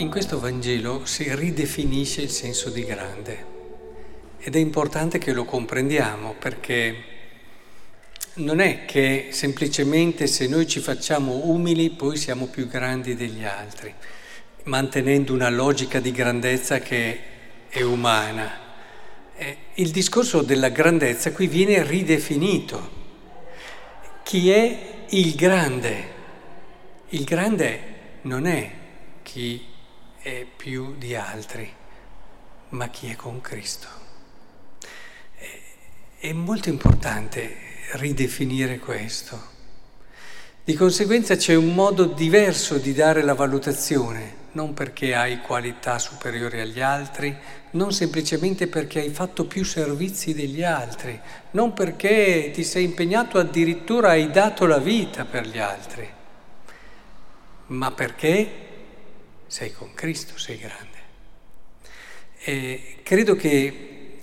in questo Vangelo si ridefinisce il senso di grande ed è importante che lo comprendiamo perché non è che semplicemente se noi ci facciamo umili poi siamo più grandi degli altri, mantenendo una logica di grandezza che è umana. Eh, il discorso della grandezza qui viene ridefinito. Chi è il grande? Il grande non è chi è più di altri, ma chi è con Cristo. È molto importante ridefinire questo. Di conseguenza c'è un modo diverso di dare la valutazione, non perché hai qualità superiori agli altri, non semplicemente perché hai fatto più servizi degli altri, non perché ti sei impegnato addirittura hai dato la vita per gli altri ma perché sei con Cristo, sei grande. E credo che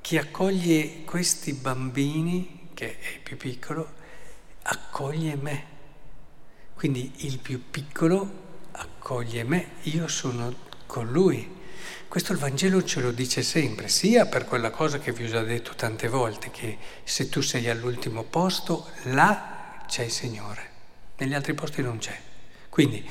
chi accoglie questi bambini, che è il più piccolo, accoglie me. Quindi il più piccolo accoglie me, io sono con lui. Questo il Vangelo ce lo dice sempre, sia per quella cosa che vi ho già detto tante volte, che se tu sei all'ultimo posto, là c'è il Signore negli altri posti non c'è. Quindi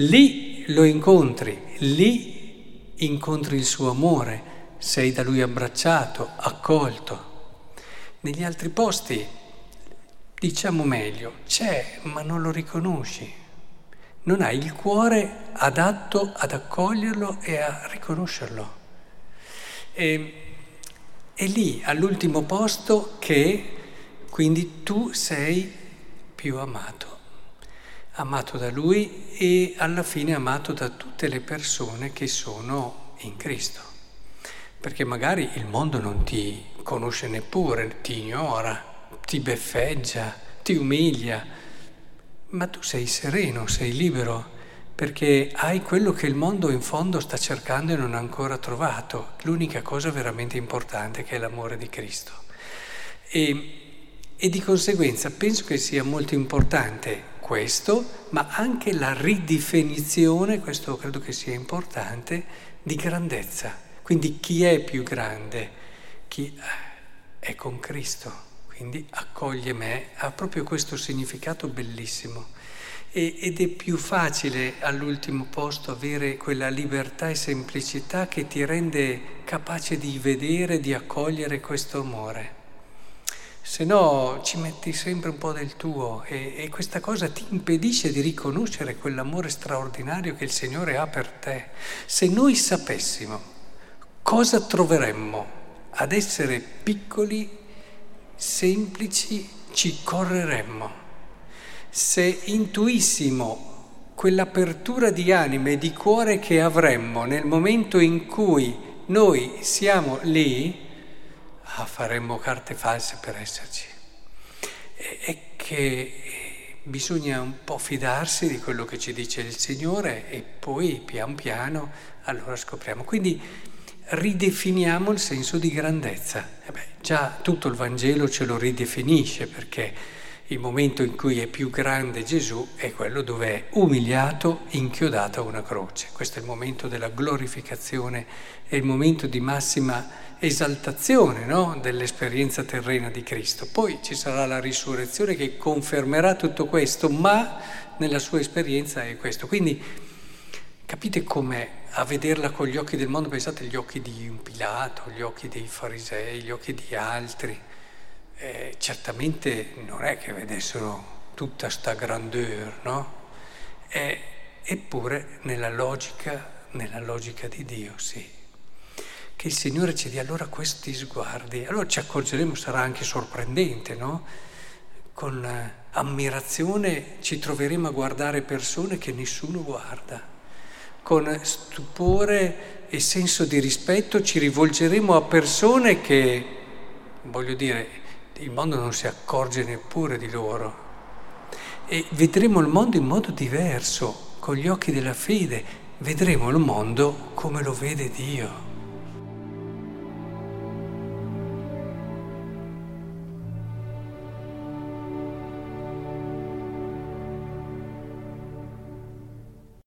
lì lo incontri, lì incontri il suo amore, sei da lui abbracciato, accolto. Negli altri posti, diciamo meglio, c'è, ma non lo riconosci. Non hai il cuore adatto ad accoglierlo e a riconoscerlo. E, è lì, all'ultimo posto, che quindi tu sei più amato amato da Lui e alla fine amato da tutte le persone che sono in Cristo. Perché magari il mondo non ti conosce neppure, ti ignora, ti beffeggia, ti umilia, ma tu sei sereno, sei libero, perché hai quello che il mondo in fondo sta cercando e non ha ancora trovato, l'unica cosa veramente importante che è l'amore di Cristo. E, e di conseguenza penso che sia molto importante questo, ma anche la ridefinizione, questo credo che sia importante, di grandezza. Quindi chi è più grande? Chi è con Cristo, quindi accoglie me, ha proprio questo significato bellissimo. E, ed è più facile all'ultimo posto avere quella libertà e semplicità che ti rende capace di vedere, di accogliere questo amore se no ci metti sempre un po' del tuo e, e, questa cosa ti impedisce di riconoscere quell'amore straordinario che il Signore ha per te. Se noi sapessimo cosa troveremmo ad essere piccoli, semplici, ci correremmo. Se intuissimo quell'apertura di anima e di cuore che avremmo nel momento in cui noi siamo lì, ah, faremmo carte false per esserci. È che bisogna un po' fidarsi di quello che ci dice il Signore e poi pian piano allora scopriamo. Quindi ridefiniamo il senso di grandezza. Eh beh, già tutto il Vangelo ce lo ridefinisce perché il momento in cui è più grande Gesù è quello dove è umiliato, inchiodato a una croce. Questo è il momento della glorificazione, è il momento di massima esaltazione no? dell'esperienza terrena di Cristo. Poi ci sarà la risurrezione che confermerà tutto questo, ma nella sua esperienza è questo. Quindi capite com'è a vederla con gli occhi del mondo, pensate agli occhi di un Pilato, gli occhi dei farisei, gli occhi di altri eh, certamente non è che vedessero tutta sta grandeur, no? Eh, eppure nella logica, nella logica di Dio, sì. Che il Signore ci dia allora questi sguardi. Allora ci accorgeremo, sarà anche sorprendente, no? Con eh, ammirazione ci troveremo a guardare persone che nessuno guarda. Con stupore e senso di rispetto ci rivolgeremo a persone che, voglio dire, il mondo non si accorge neppure di loro. E vedremo il mondo in modo diverso, con gli occhi della fede, vedremo il mondo come lo vede Dio.